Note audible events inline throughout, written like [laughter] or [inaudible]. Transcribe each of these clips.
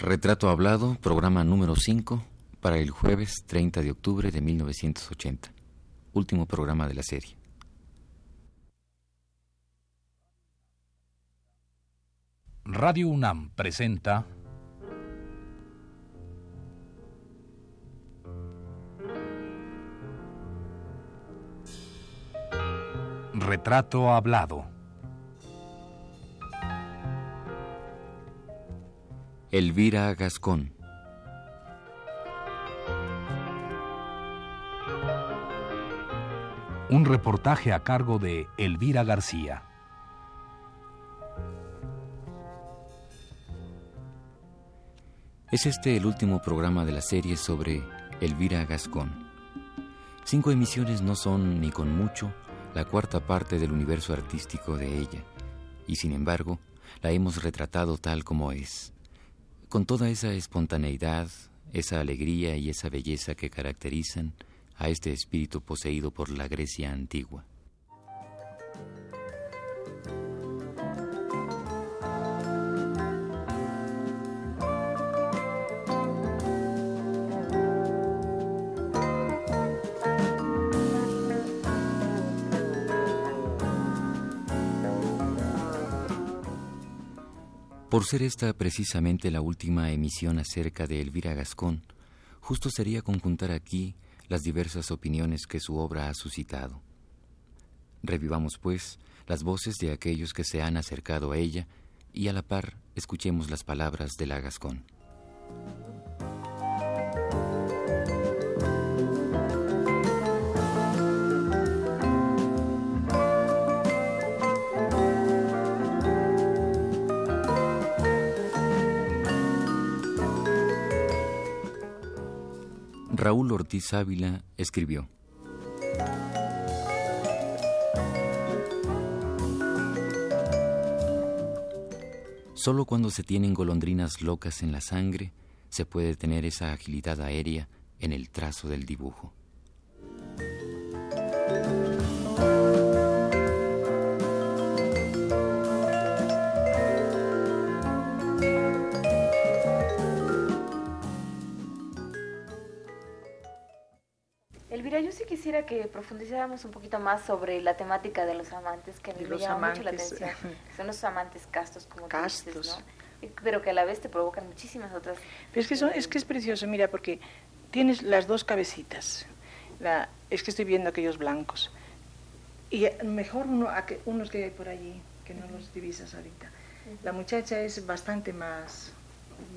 Retrato Hablado, programa número 5, para el jueves 30 de octubre de 1980. Último programa de la serie. Radio UNAM presenta Retrato Hablado. Elvira Gascón. Un reportaje a cargo de Elvira García. Es este el último programa de la serie sobre Elvira Gascón. Cinco emisiones no son, ni con mucho, la cuarta parte del universo artístico de ella, y sin embargo, la hemos retratado tal como es con toda esa espontaneidad, esa alegría y esa belleza que caracterizan a este espíritu poseído por la Grecia antigua. Por ser esta precisamente la última emisión acerca de Elvira Gascón, justo sería conjuntar aquí las diversas opiniones que su obra ha suscitado. Revivamos, pues, las voces de aquellos que se han acercado a ella y a la par escuchemos las palabras de la Gascón. Raúl Ortiz Ávila escribió. Solo cuando se tienen golondrinas locas en la sangre se puede tener esa agilidad aérea en el trazo del dibujo. Quisiera que profundizáramos un poquito más sobre la temática de los amantes, que a mí me llama mucho la atención. Son los amantes castos, como castos. Tú dices, ¿no? Pero que a la vez te provocan muchísimas otras. Pero es que, son, es que es precioso, mira, porque tienes las dos cabecitas. La, es que estoy viendo aquellos blancos. Y mejor uno, unos que hay por allí, que no los divisas ahorita. La muchacha es bastante más,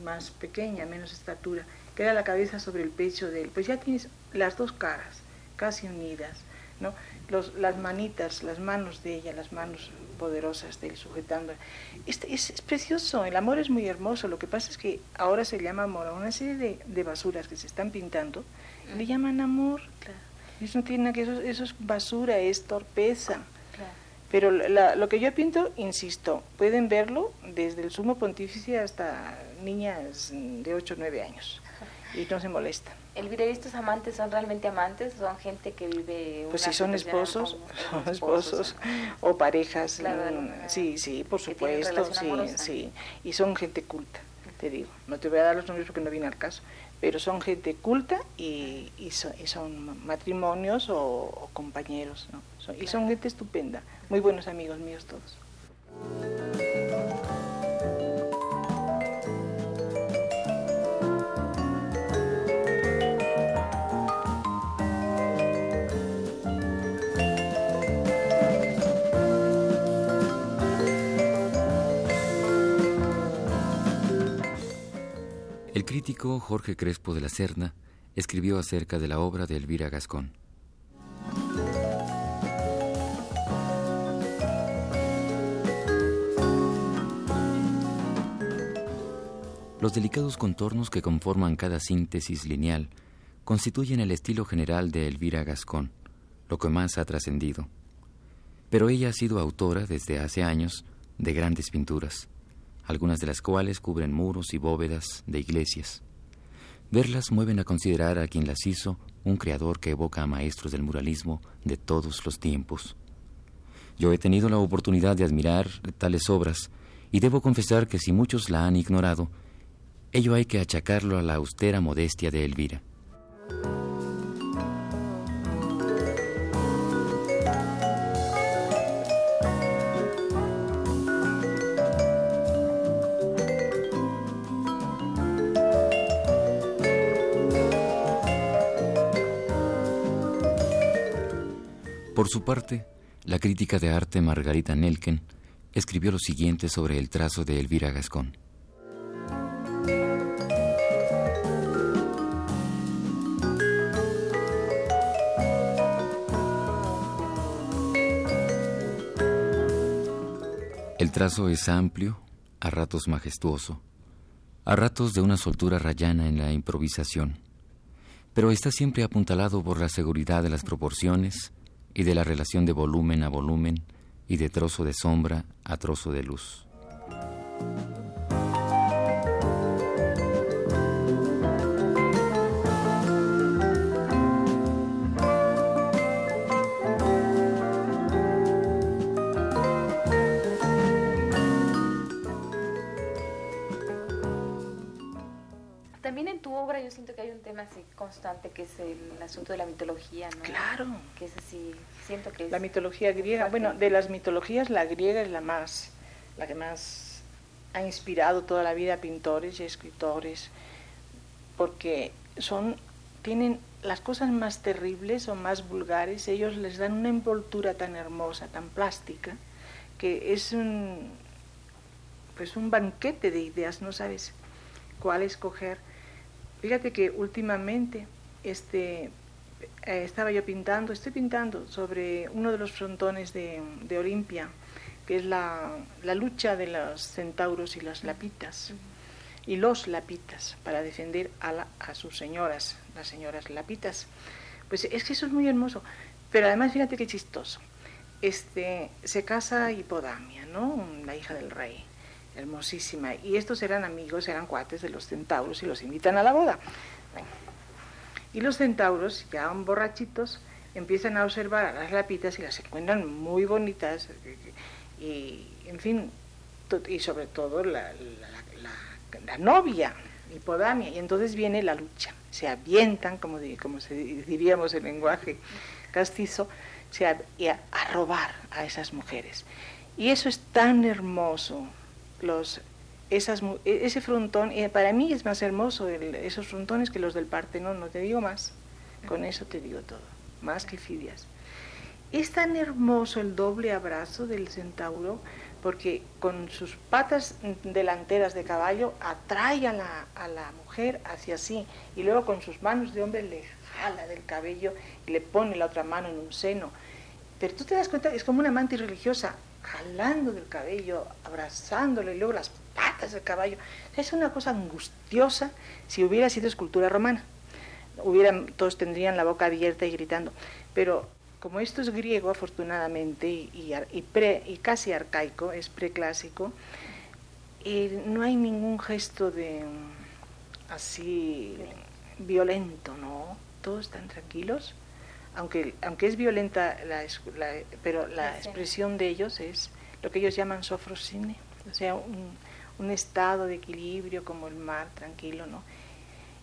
más pequeña, menos estatura. Queda la cabeza sobre el pecho de él. Pues ya tienes las dos caras casi unidas, ¿no? Los, las manitas, las manos de ella, las manos poderosas de él sujetando. Este, es, precioso, el amor es muy hermoso, lo que pasa es que ahora se llama amor a una serie de, basuras que se están pintando, le llaman amor. Eso no tiene que eso, eso es basura, es torpeza. Pero lo que yo pinto, insisto, pueden verlo desde el sumo pontífice hasta niñas de 8 o 9 años y no se molestan. Elvira, ¿y estos amantes son realmente amantes? ¿Son gente que vive Pues si son esposos, [laughs] son esposos o parejas. Mm, sí, sí, por supuesto, sí, sí. Y son gente culta, te digo. No te voy a dar los nombres porque no viene al caso, pero son gente culta y, y, son, matrimonios o, compañeros, ¿no? y son gente estupenda, muy buenos amigos míos todos. Crítico Jorge Crespo de la Serna escribió acerca de la obra de Elvira Gascón. Los delicados contornos que conforman cada síntesis lineal constituyen el estilo general de Elvira Gascón, lo que más ha trascendido. Pero ella ha sido autora desde hace años de grandes pinturas algunas de las cuales cubren muros y bóvedas de iglesias. Verlas mueven a considerar a quien las hizo un creador que evoca a maestros del muralismo de todos los tiempos. Yo he tenido la oportunidad de admirar tales obras y debo confesar que si muchos la han ignorado, Ello hay que achacarlo a la austera modestia de Elvira. Su parte, la crítica de arte Margarita Nelken escribió lo siguiente sobre el trazo de Elvira Gascón. El trazo es amplio, a ratos majestuoso, a ratos de una soltura rayana en la improvisación, pero está siempre apuntalado por la seguridad de las proporciones, y de la relación de volumen a volumen y de trozo de sombra a trozo de luz. Constante que es el asunto de la mitología, ¿no? Claro. Que es así, siento que La mitología griega, bueno, de las mitologías la griega es la más, la que más ha inspirado toda la vida a pintores y escritores, porque son, tienen las cosas más terribles o más vulgares, ellos les dan una envoltura tan hermosa, tan plástica, que es un, pues un banquete de ideas, no sabes cuál escoger Fíjate que últimamente este, eh, estaba yo pintando, estoy pintando sobre uno de los frontones de, Olimpia, que es la, la, lucha de los centauros y las lapitas, y los lapitas, para defender a, a sus señoras, las señoras lapitas. Pues es que eso es muy hermoso, pero además fíjate qué chistoso. Este, se casa Hipodamia, ¿no? La hija del rey hermosísima. Y estos eran amigos, eran cuates de los centauros y los invitan a la boda. Y los centauros, ya borrachitos, empiezan a observar a las lapitas y las encuentran muy bonitas. Y, en fin, y sobre todo la, novia, Hipodamia. Y entonces viene la lucha. Se avientan, como, como diríamos en lenguaje castizo, se a, a robar a esas mujeres. Y eso es tan hermoso, los, esas, e, ese frontón, y para mí es más hermoso esos frontones que los del Partenón, no te digo más, con eso te digo todo, más que Fidias. Es tan hermoso el doble abrazo del centauro porque con sus patas delanteras de caballo atrae a la, a la mujer hacia sí y luego con sus manos de hombre le jala del cabello y le pone la otra mano en un seno. Pero tú te das cuenta, es como una amante religiosa, jalando del cabello, abrazándole, y luego las patas del caballo. Es una cosa angustiosa si hubiera sido escultura romana. Hubieran, todos tendrían la boca abierta y gritando. Pero como esto es griego, afortunadamente, y, y, pre, y casi arcaico, es preclásico, eh, no hay ningún gesto de así violento, ¿no? Todos están tranquilos aunque, aunque es violenta, la, pero la expresión de ellos es lo que ellos llaman sofrosine, o sea, un, un, estado de equilibrio como el mar, tranquilo, ¿no?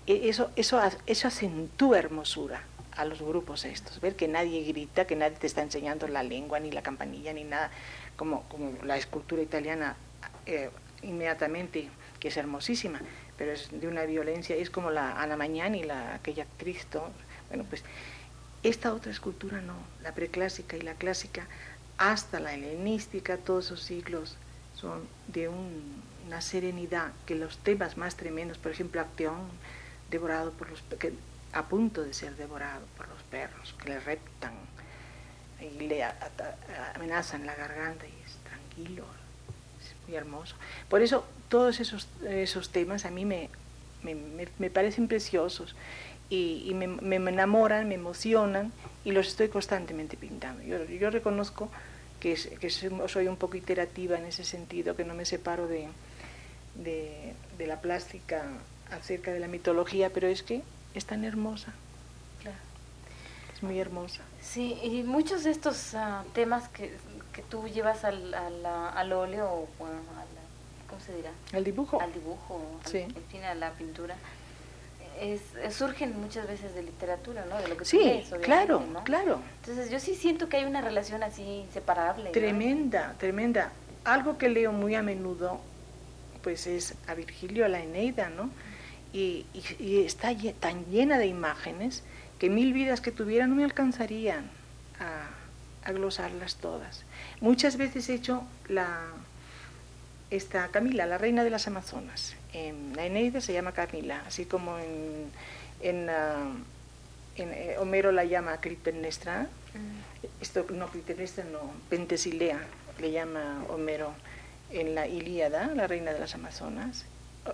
E, eso, eso, eso acentúa hermosura a los grupos estos, ver que nadie grita, que nadie te está enseñando la lengua, ni la campanilla, ni nada, como, como la escultura italiana eh, inmediatamente, que es hermosísima, pero es de una violencia, es como la Ana Mañani, la, aquella Cristo, bueno, pues esta otra escultura no, la preclásica y la clásica, hasta la helenística, todos esos siglos son de una serenidad que los temas más tremendos, por ejemplo, Acteón, devorado por los que, a punto de ser devorado por los perros, que le reptan y le amenazan la garganta y es tranquilo, es muy hermoso. Por eso todos esos, esos temas a mí me, me, me parecen preciosos y, me, me, enamoran, me emocionan y los estoy constantemente pintando. Yo, yo reconozco que, que, soy un poco iterativa en ese sentido, que no me separo de, de, de, la plástica acerca de la mitología, pero es que es tan hermosa. Es muy hermosa. Sí, y muchos de estos uh, temas que, que, tú llevas al, al, al óleo o bueno, ¿cómo se dirá? Al dibujo. Al dibujo, sí. en fin, a la pintura. Es, surgen muchas veces de literatura, ¿no? De lo que sí, claro, claro. Entonces yo sí siento que hay una relación así inseparable. Tremenda, tremenda. Algo que leo muy a menudo, pues es a Virgilio, a la Eneida, ¿no? Y, y, está tan llena de imágenes que mil vidas que tuviera no me alcanzarían a, a glosarlas todas. Muchas veces he hecho la, esta Camila, la reina de las Amazonas. En la Eneida se llama Camila, así como en, en, ah, eh, Homero la llama Clitemnestra. Mm. Esto no Clitemnestra, no, Pentesilea le llama Homero en la Ilíada, la reina de las Amazonas.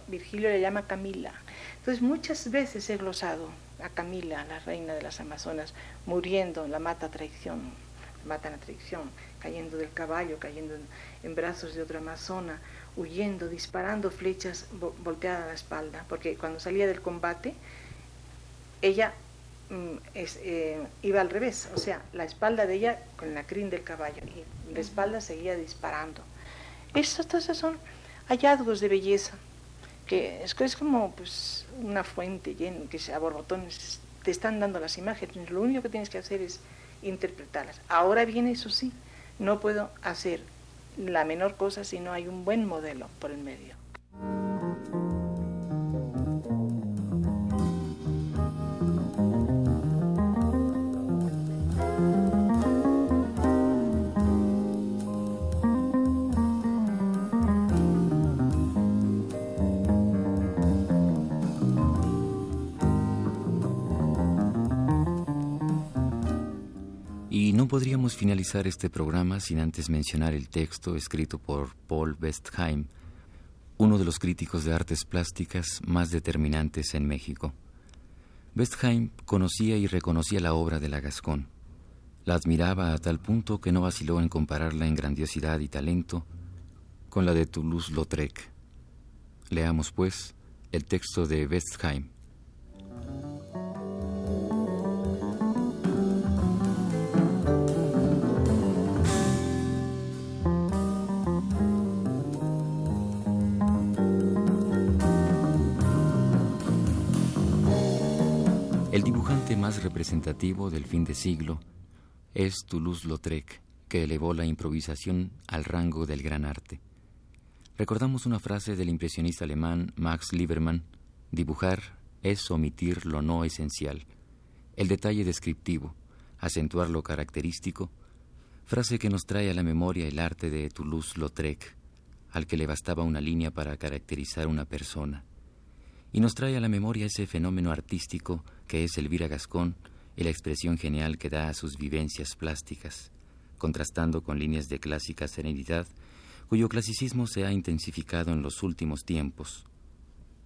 Virgilio le llama Camila. Entonces muchas veces he glosado a Camila, la reina de las Amazonas, muriendo, la mata traición, mata la traición, cayendo del caballo, cayendo en, brazos de otra amazona, huyendo, disparando flechas volteada a la espalda, porque cuando salía del combate, ella mm, eh, iba al revés, o sea, la espalda de ella con la crin del caballo y la espalda seguía disparando. Estos, son hallazgos de belleza, que es, es como pues, una fuente llena, que a borbotones te están dando las imágenes, lo único que tienes que hacer es interpretarlas. Ahora viene eso sí, no puedo hacer la menor cosa si no hay un buen modelo por el medio. Podríamos finalizar este programa sin antes mencionar el texto escrito por Paul Westheim, uno de los críticos de artes plásticas más determinantes en México. Westheim conocía y reconocía la obra de la Gascón. La admiraba a tal punto que no vaciló en compararla en grandiosidad y talento con la de Toulouse-Lautrec. Leamos, pues, el texto de Westheim. Representativo del fin de siglo es Toulouse-Lautrec, que elevó la improvisación al rango del gran arte. Recordamos una frase del impresionista alemán Max Liebermann, dibujar es omitir lo no esencial, el detalle descriptivo, acentuar lo característico, frase que nos trae a la memoria el arte de Toulouse-Lautrec, al que le bastaba una línea para caracterizar una persona y nos trae a la memoria ese fenómeno artístico que es Elvira Gascón y la expresión genial que da a sus vivencias plásticas, contrastando con líneas de clásica serenidad cuyo clasicismo se ha intensificado en los últimos tiempos,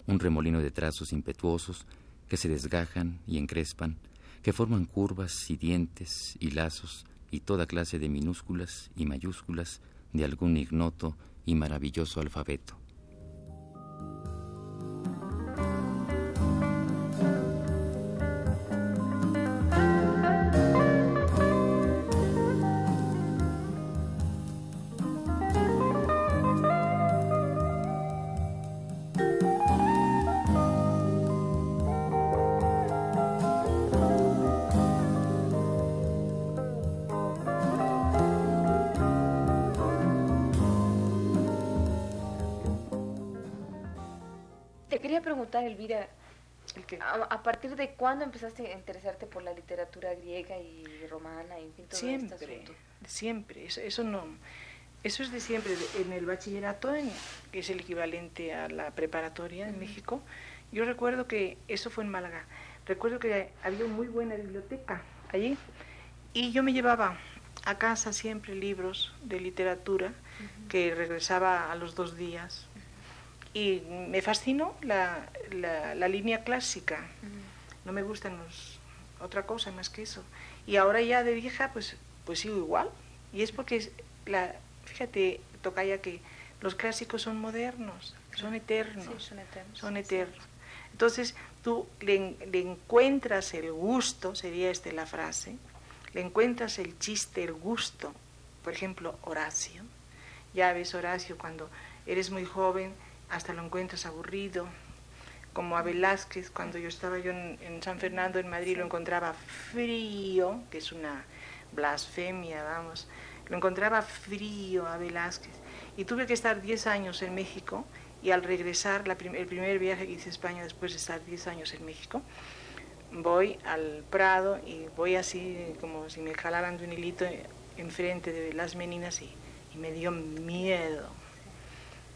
un remolino de trazos impetuosos que se desgajan y encrespan, que forman curvas y dientes y lazos y toda clase de minúsculas y mayúsculas de algún ignoto y maravilloso alfabeto. Elvira, a, partir de cuándo empezaste a interesarte por la literatura griega y romana y todo este siempre, Siempre, eso, eso no, eso es de siempre. En el bachillerato, que es el equivalente a la preparatoria en México, yo recuerdo que eso fue en Málaga. Recuerdo que había una muy buena biblioteca allí y yo me llevaba a casa siempre libros de literatura que regresaba a los dos días y me fascinó la, la, línea clásica. No me gustan los, otra cosa más que eso. Y ahora ya de vieja, pues, pues sigo igual. Y es porque, la, fíjate, ya que los clásicos son modernos, son eternos. son eternos. Son eternos. Entonces tú le, le, encuentras el gusto, sería esta la frase, le encuentras el chiste, el gusto. Por ejemplo, Horacio. Ya ves Horacio cuando eres muy joven, hasta lo encuentras aburrido, como a Velázquez, cuando yo estaba yo en, San Fernando, en Madrid, lo encontraba frío, que es una blasfemia, vamos, lo encontraba frío a Velázquez. Y tuve que estar 10 años en México y al regresar, el primer viaje que hice a España después de estar 10 años en México, voy al Prado y voy así como si me jalaran de un hilito enfrente de las meninas y, y me dio miedo,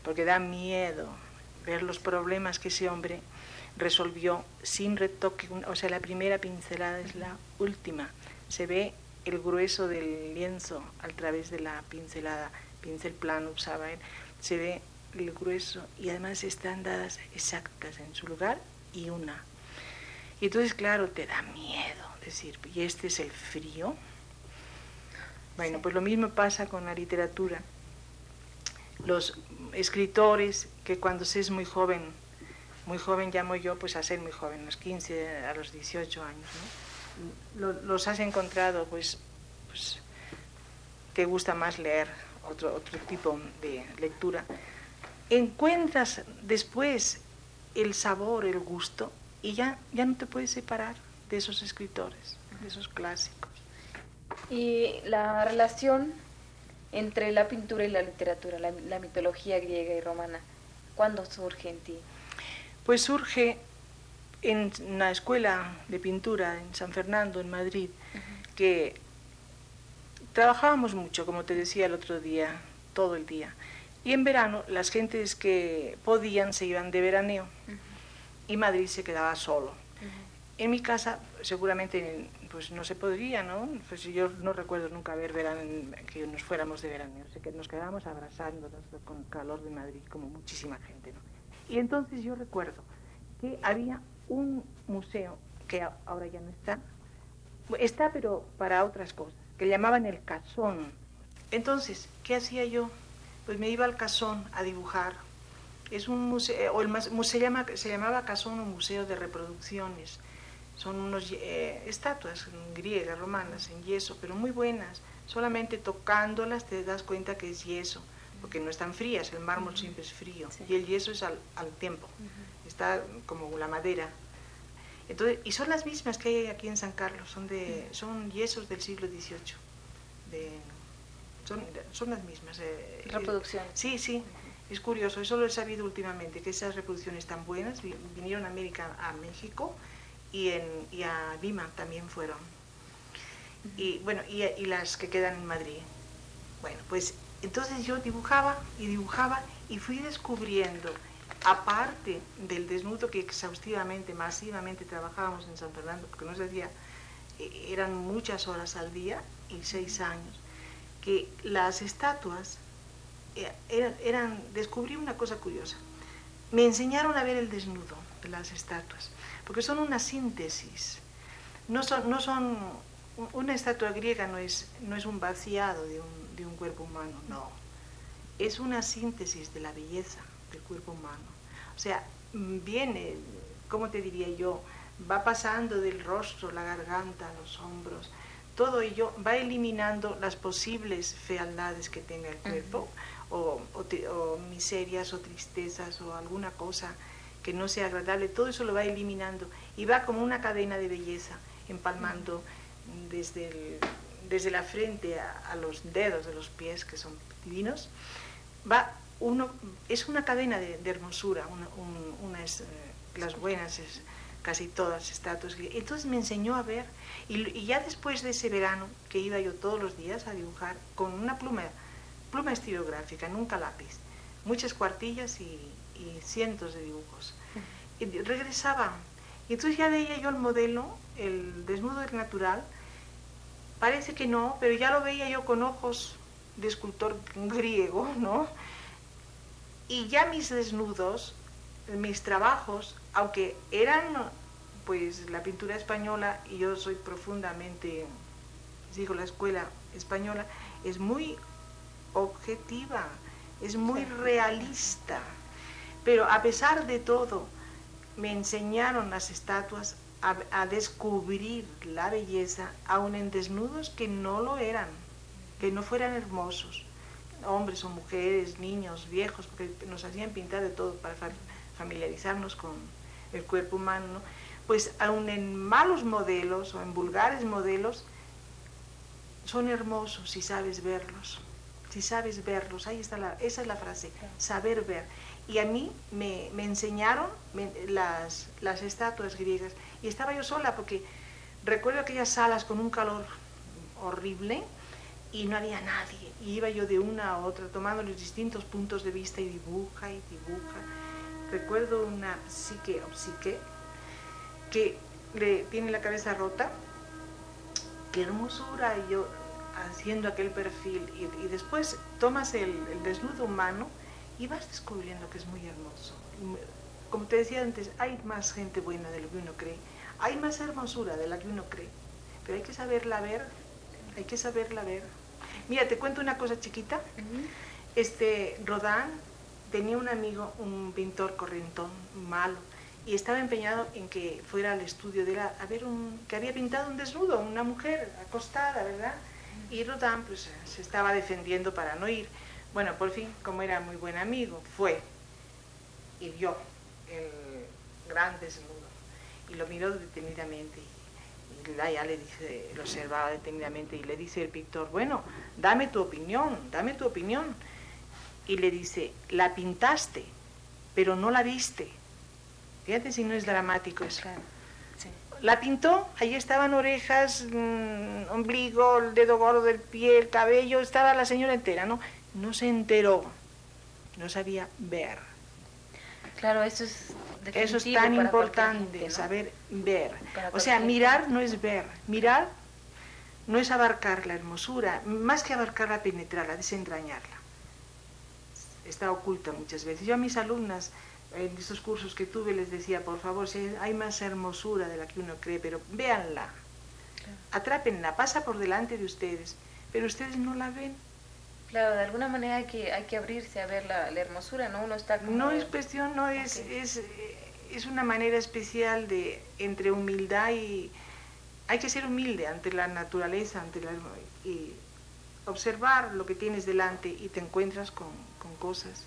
porque da miedo ver los problemas que ese hombre resolvió sin retoque, o sea, la primera pincelada es la última. Se ve el grueso del lienzo a través de la pincelada, pincel plano usaba él, se ve el grueso y además están dadas exactas en su lugar y una. Y entonces, claro, te da miedo decir, ¿y este es el frío? Bueno, pues lo mismo pasa con la literatura. Los escritores que cuando se es muy joven, muy joven llamo yo pues a ser muy joven, a los 15, a los 18 años, los has encontrado pues, pues te gusta más leer otro, otro tipo de lectura, encuentras después el sabor, el gusto, y ya, ya no te puedes separar de esos escritores, de esos clásicos. Y la relación entre la pintura y la literatura, la, mitología griega y romana, ¿cuándo surge en ti? Pues surge en una escuela de pintura en San Fernando, en Madrid, que trabajábamos mucho, como te decía el otro día, todo el día. Y en verano las gentes que podían se iban de veraneo y Madrid se quedaba solo. En mi casa seguramente pues no se podría, ¿no? Pues yo no recuerdo nunca ver verano, que nos fuéramos de verano, o que nos quedábamos abrazándonos con calor de Madrid, como muchísima gente, ¿no? Y entonces yo recuerdo que había un museo que ahora ya no está, está pero para otras cosas, que llamaban el Casón. Entonces, ¿qué hacía yo? Pues me iba al Casón a dibujar. Es un museo, o el se, se llamaba Casón un museo de reproducciones son unos eh, estatuas griegas, romanas, en yeso, pero muy buenas. Solamente tocándolas te das cuenta que es yeso, porque no están frías, el mármol siempre es frío y el yeso es al, tiempo, está como la madera. Entonces, y son las mismas que hay aquí en San Carlos, son, de, son yesos del siglo XVIII. De, son, son las mismas. Eh, Reproducción. sí, sí. Es curioso, eso lo he sabido últimamente, que esas reproducciones tan buenas vinieron a América, a México, y, en, y a Lima también fueron. Y bueno, y, y, las que quedan en Madrid. Bueno, pues entonces yo dibujaba y dibujaba y fui descubriendo, aparte del desnudo que exhaustivamente, masivamente trabajábamos en San Fernando, porque nos decía, eh, eran muchas horas al día y seis años, que las estatuas eh, eran, eran, descubrí una cosa curiosa. Me enseñaron a ver el desnudo de las estatuas porque son una síntesis. No son, no son una estatua griega no es, no es un vaciado de un, de un cuerpo humano, no. Es una síntesis de la belleza del cuerpo humano. O sea, viene, ¿cómo te diría yo? Va pasando del rostro, la garganta, los hombros, todo ello va eliminando las posibles fealdades que tenga el cuerpo, o, o, miserias o tristezas o alguna cosa que no sea agradable, todo eso lo va eliminando y va como una cadena de belleza, empalmando desde, desde la frente a, los dedos de los pies, que son divinos, va uno, es una cadena de, hermosura, una, eh, las buenas, es, casi todas estatuas. Entonces me enseñó a ver, y, ya después de ese verano, que iba yo todos los días a dibujar con una pluma, pluma estilográfica, nunca lápiz, muchas cuartillas y, y cientos de dibujos. Y regresaba. Y entonces ya veía yo el modelo, el desnudo del natural. Parece que no, pero ya lo veía yo con ojos de escultor [laughs] griego, ¿no? Y ya mis desnudos, mis trabajos, aunque eran pues la pintura española y yo soy profundamente, digo, la escuela española, es muy objetiva, es muy realista. Pero a pesar de todo, me enseñaron las estatuas a, descubrir la belleza, aun en desnudos que no lo eran, que no fueran hermosos. hombres o mujeres, niños, viejos, porque nos hacían pintar de todo para familiarizarnos con el cuerpo humano, pues aun en malos modelos o en vulgares modelos, son hermosos si sabes verlos, si sabes verlos, ahí está la, esa es la frase, saber ver. Y a mí me, enseñaron las, las estatuas griegas y estaba yo sola porque recuerdo aquellas salas con un calor horrible y no había nadie. Y iba yo de una a otra tomando los distintos puntos de vista y dibuja y dibuja. Recuerdo una psique o psique que le tiene la cabeza rota. Qué hermosura. Y yo haciendo aquel perfil. Y, después tomas el, el, desnudo humano y vas descubriendo que es muy hermoso. Como te decía antes, hay más gente buena de lo que uno cree. Hay más hermosura de la que uno cree. Pero hay que saberla ver. Hay que saberla ver. Mira, te cuento una cosa chiquita. Este, Rodán tenía un amigo, un pintor corrientón malo, y estaba empeñado en que fuera al estudio de la, a ver un, que había pintado un desnudo, una mujer acostada, ¿verdad? Y Rodán pues se estaba defendiendo para no ir. Bueno, por fin, como era muy buen amigo, fue y vio el gran desnudo y lo miró detenidamente ya le dice, lo observaba detenidamente y le dice el pintor, bueno, dame tu opinión, dame tu opinión. Y le dice, la pintaste, pero no la viste. Fíjate si no es dramático eso. La pintó, ahí estaban orejas, mm, ombligo, el dedo gordo del pie, el cabello, estaba la señora entera, ¿no? No se enteró, no sabía ver. Claro, eso es eso es tan importante, saber ver. O sea, mirar no es ver, mirar no es abarcar la hermosura, más que abarcarla, penetrarla, desentrañarla. Está oculta muchas veces. Yo a mis alumnas, en estos cursos que tuve, les decía, por favor, si hay más hermosura de la que uno cree, pero véanla, atrápenla, pasa por delante de ustedes, pero ustedes no la ven. Claro, de alguna manera hay que, hay que abrirse a ver la, hermosura, ¿no? Uno está No es cuestión, no es, es, es una manera especial de, entre humildad y... Hay que ser humilde ante la naturaleza, ante la, y observar lo que tienes delante y te encuentras con, con cosas,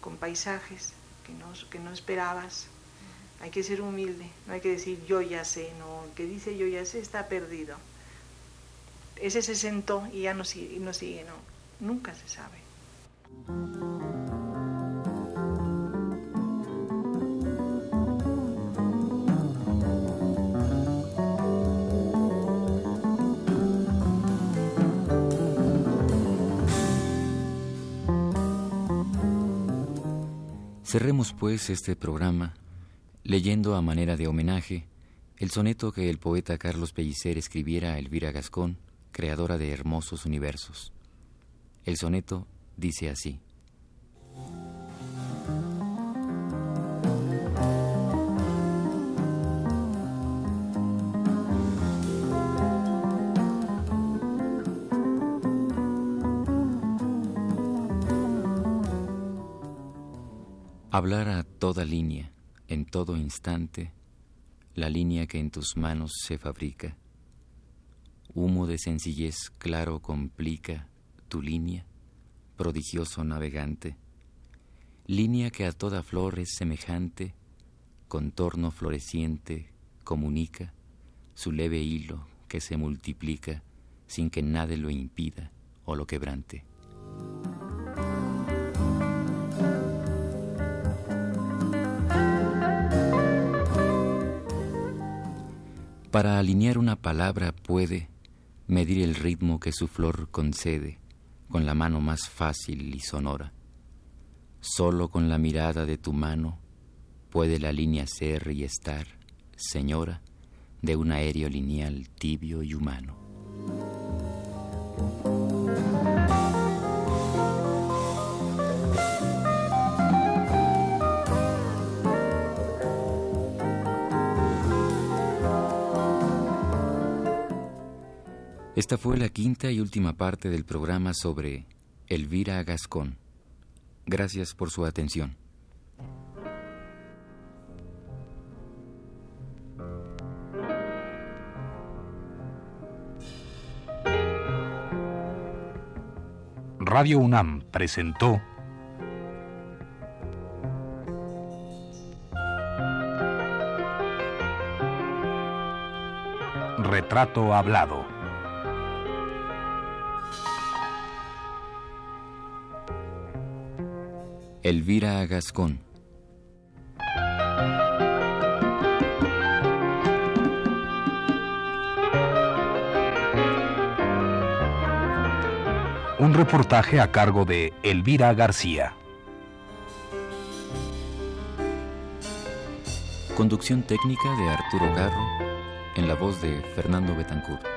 con paisajes que no, que no esperabas. Hay que ser humilde, no hay que decir yo ya sé, no, el que dice yo ya sé está perdido. Ese se sentó y ya no sigue, no sigue, no Nunca se sabe. Cerremos pues este programa leyendo a manera de homenaje el soneto que el poeta Carlos Pellicer escribiera a Elvira Gascón, creadora de hermosos universos. El soneto dice así. Hablar a toda línea, en todo instante, la línea que en tus manos se fabrica. Humo de sencillez claro complica tu línea, prodigioso navegante, línea que a toda flor es semejante, contorno floreciente comunica su leve hilo que se multiplica sin que nada lo impida o lo quebrante. Para alinear una palabra puede medir el ritmo que su flor concede con la mano más fácil y sonora. Solo con la mirada de tu mano puede la línea ser y estar, señora, de un aéreo lineal tibio y humano. Esta fue la quinta y última parte del programa sobre Elvira Gascón. Gracias por su atención. Radio UNAM presentó Retrato Hablado. Elvira Gascón. Un reportaje a cargo de Elvira García. Conducción técnica de Arturo Garro, en la voz de Fernando Betancourt.